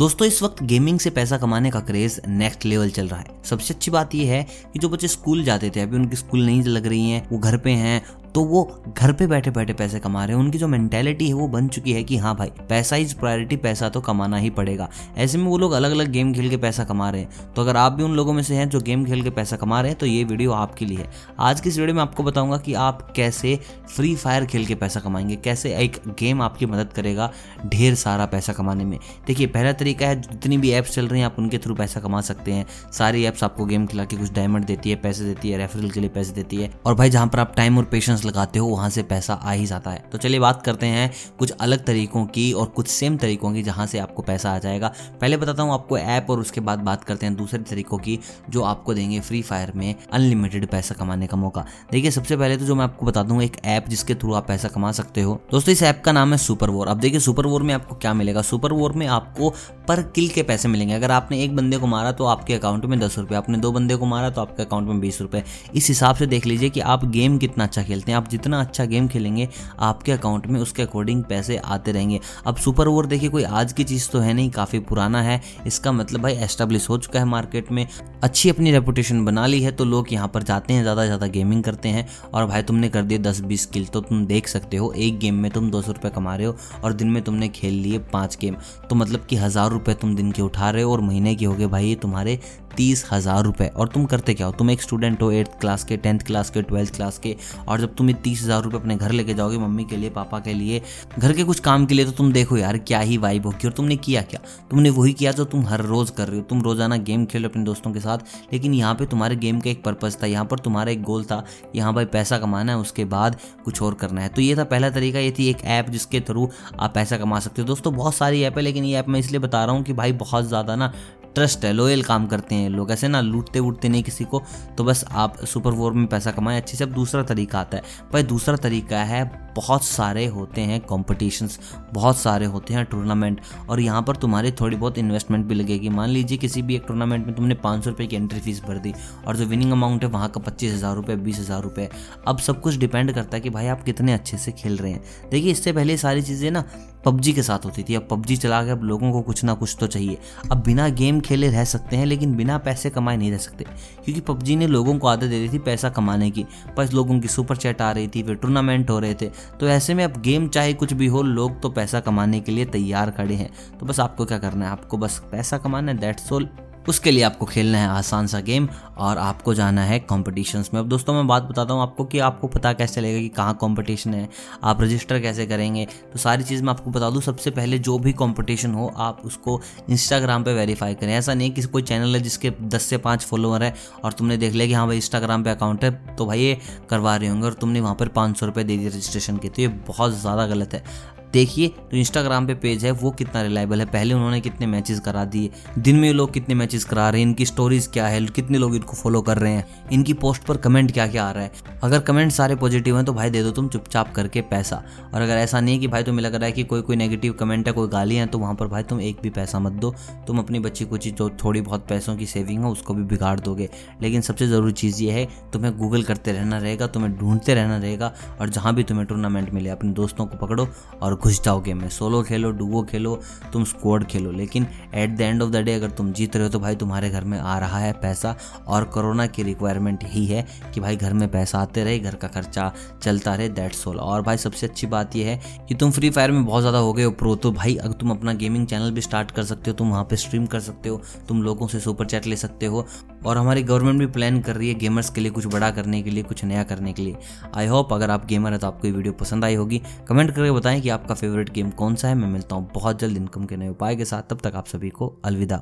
दोस्तों, इस वक्त गेमिंग से पैसा कमाने का क्रेज नेक्स्ट लेवल चल रहा है। सबसे अच्छी बात यह है कि जो बच्चे स्कूल जाते थे, अभी उनकी स्कूल नहीं लग रही है, वो घर पे हैं तो वो घर पे बैठे बैठे पैसे कमा रहे हैं। उनकी जो मेंटेलिटी है, वो बन चुकी है कि हाँ भाई, पैसा इज़ प्रायोरिटी पैसा तो कमाना ही पड़ेगा। ऐसे में वो लोग अलग अलग गेम खेल के पैसा कमा रहे हैं। तो अगर आप भी उन लोगों में से हैं जो गेम खेल के पैसा कमा रहे हैं तो ये वीडियो आपके लिए है। आज की इस वीडियो में आपको बताऊँगा कि आप कैसे फ्री फायर खेल के पैसा कमाएँगे। कैसे एक गेम आपकी मदद करेगा ढेर सारा पैसा कमाने में। देखिए, पहला तरीका है, जितनी भी ऐप्स चल रही हैं, आप उनके थ्रू पैसा कमा सकते हैं। सारी ऐप्स आपको गेम खिला के कुछ डायमंड देती है, पैसे देती है रेफरल के लिए पैसे देती है। और भाई, जहाँ पर आप टाइम और पेशेंस बिज़नेस लगाते हो, वहाँ से पैसा आ ही जाता है। तो चलिए बात करते हैं कुछ अलग तरीकों की और कुछ सेम तरीकों की जहाँ से आपको पैसा आ जाएगा। पहले बताता हूँ आपको ऐप और उसके बाद बात करते हैं दूसरे तरीकों की, जो आपको देंगे फ्री फायर में अनलिमिटेड पैसा कमाने का मौका। देखिए, सबसे पहले तो जो मैं आपको बता दूँगा एक ऐप जिसके थ्रू आप पैसा कमा सकते हो। दोस्तों, इस ऐप का नाम है सुपर वोर अब देखिए सुपर वोर में आपको क्या मिलेगा? सुपर वोर में आपको पर किल के पैसे मिलेंगे। अगर आपने एक बंदे को मारा तो आपके अकाउंट में दस रुपये आपने दो बंदे को मारा तो आपके अकाउंट में बीस रुपये इस हिसाब से देख लीजिए कि आप गेम कितना अच्छा खेलते हैं। आप जितना अच्छा गेम खेलेंगे, आपके अकाउंट में उसके अकॉर्डिंग पैसे आते रहेंगे। अब सुपर ओवर देखिए, कोई आज की चीज़ तो है नहीं, काफ़ी पुराना है। इसका मतलब भाई, एस्टेब्लिश हो चुका है मार्केट में। अच्छी अपनी रेपुटेशन बना ली है तो लोग यहाँ पर जाते हैं, ज़्यादा ज़्यादा गेमिंग करते हैं। और भाई, तुमने कर दिए दस बीस किल तो तुम देख सकते हो, एक गेम में तुम दो सौ रुपये कमा रहे हो और दिन में तुमने खेल लिए पाँच गेम। तो मतलब कि हज़ार रुपये तुम दिन के उठा रहे हो और महीने के हो गए भाई तुम्हारे तीस हज़ार रुपये और तुम करते क्या हो? तुम एक स्टूडेंट हो, एट्थ क्लास के, टेंथ क्लास के, ट्वेल्थ क्लास के और जब तुम ये तीस हज़ार रुपये अपने घर लेके जाओगे मम्मी के लिए, पापा के लिए, घर के कुछ काम के लिए तो तुम देखो यार क्या ही वाइब होगी। और तुमने किया क्या? तुमने वही किया जो तुम हर रोज़ कर रहे हो। तुम रोज़ाना गेम खेलो अपने दोस्तों के साथ, लेकिन यहाँ पे तुम्हारे गेम का एक पर्पज़ था। यहाँ पर तुम्हारा एक गोल था यहाँ भाई पैसा कमाना है, उसके बाद कुछ और करना है। तो ये था पहला तरीका, ये थी एक ऐप जिसके थ्रू आप पैसा कमा सकते हो। दोस्तों, बहुत सारी ऐप है, लेकिन ये ऐप मैं इसलिए बता रहा हूँ कि भाई बहुत ज़्यादा ना ट्रस्ट है लोयल काम करते हैं लोग। ऐसे ना लूटते वूटते नहीं किसी को तो बस आप सुपर वोर में पैसा कमाएँ, अच्छे से। अब दूसरा तरीका आता है। भाई, दूसरा तरीका है बहुत सारे होते हैं कॉम्पिटिशन्स बहुत सारे होते हैं टूर्नामेंट और यहाँ पर तुम्हारी थोड़ी बहुत इन्वेस्टमेंट भी लगेगी। मान लीजिए किसी भी एक टूर्नामेंट में तुमने पाँच सौ रुपये की एंट्री फ़ीस भर दी, और जो विनिंग अमाउंट है वहाँ का पच्चीस हज़ार रुपये बीस हज़ार रुपये अब सब कुछ डिपेंड करता है कि भाई आप कितने अच्छे से खेल रहे हैं। देखिए, इससे पहले सारी चीज़ें ना पबजी के साथ होती थी। अब पबजी चला के अब लोगों को कुछ ना कुछ तो चाहिए। अब बिना गेम खेले रह सकते हैं, लेकिन बिना पैसे कमाए नहीं रह सकते। क्योंकि पबजी ने लोगों को आदत दे दी थी पैसा कमाने की। बस लोगों की सुपर चैट आ रही थी, फिर टूर्नामेंट हो रहे थे। तो ऐसे में अब गेम चाहे कुछ भी हो, लोग तो पैसा कमाने के लिए तैयार खड़े हैं। तो बस आपको क्या करना है? आपको बस पैसा कमाना है दैट्स ऑल उसके लिए आपको खेलना है आसान सा गेम और आपको जाना है कॉम्पिटिशन्स में। अब दोस्तों, मैं बात बताता हूँ आपको कि आपको पता कैसे चलेगा कि कहाँ कॉम्पिटिशन है, आप रजिस्टर कैसे करेंगे। तो सारी चीज़ मैं आपको बता दूँ, सबसे पहले जो भी कॉम्पिटिशन हो, आप उसको इंस्टाग्राम पर वेरीफाई करें। ऐसा नहीं कि कोई चैनल है जिसके दस से पाँच फॉलोअर है और तुमने देख लिया कि हाँ भाई इंस्टाग्राम पर अकाउंट है तो भाई ये करवा रहे होंगे और तुमने वहाँ पर पाँच सौ रुपये दे दिए रजिस्ट्रेशन के। तो ये बहुत ज़्यादा गलत है। देखिए जो इंस्टाग्राम पे पेज है, वो कितना रिलायबल है? पहले उन्होंने कितने मैचेस करा दिए? दिन में लोग कितने मैचेस करा रहे हैं? इनकी स्टोरीज क्या है? कितने लोग इनको फॉलो कर रहे हैं? इनकी पोस्ट पर कमेंट क्या क्या आ रहा है? अगर कमेंट सारे पॉजिटिव हैं तो भाई दे दो तुम चुपचाप करके पैसा। और अगर ऐसा नहीं है कि भाई तुम्हें लग रहा है कि कोई कोई नेगेटिव कमेंट है, कोई गाली है तो वहाँ पर भाई तुम एक भी पैसा मत दो। तुम अपनी बच्ची को जो थोड़ी बहुत पैसों की सेविंग है, उसको भी बिगाड़ दोगे। लेकिन सबसे ज़रूरी चीज़ ये है, तुम्हें गूगल करते रहना रहेगा, तुम्हें ढूंढते रहना रहेगा, और जहाँ भी तुम्हें टूर्नामेंट मिले, अपने दोस्तों को पकड़ो और घुस जाओ गेम में सोलो खेलो डुओ खेलो, तुम स्क्वाड खेलो। लेकिन at the end of the day अगर तुम जीत रहे हो तो भाई तुम्हारे घर में आ रहा है पैसा और कोरोना की रिक्वायरमेंट यही है कि भाई घर में पैसा आते रहे, घर का खर्चा चलता रहे दैट सोल और भाई सबसे अच्छी बात यह है कि तुम फ्री फायर में बहुत ज़्यादा हो गए हो प्रो तो भाई अगर तुम अपना गेमिंग चैनल भी स्टार्ट कर सकते हो, तुम वहाँ पर स्ट्रीम कर सकते हो, तुम लोगों से सुपर चैट ले सकते हो और हमारी गवर्नमेंट भी प्लान कर रही है गेमर्स के लिए कुछ बड़ा करने के लिए, कुछ नया करने के लिए। आई होप अगर आप गेमर है तो आपको ये वीडियो पसंद आई होगी। कमेंट करके बताएँ कि आपका फेवरेट गेम कौन सा है? मैं मिलता हूँ बहुत जल्द इनकम के नए उपाय के साथ। तब तक आप सभी को अलविदा।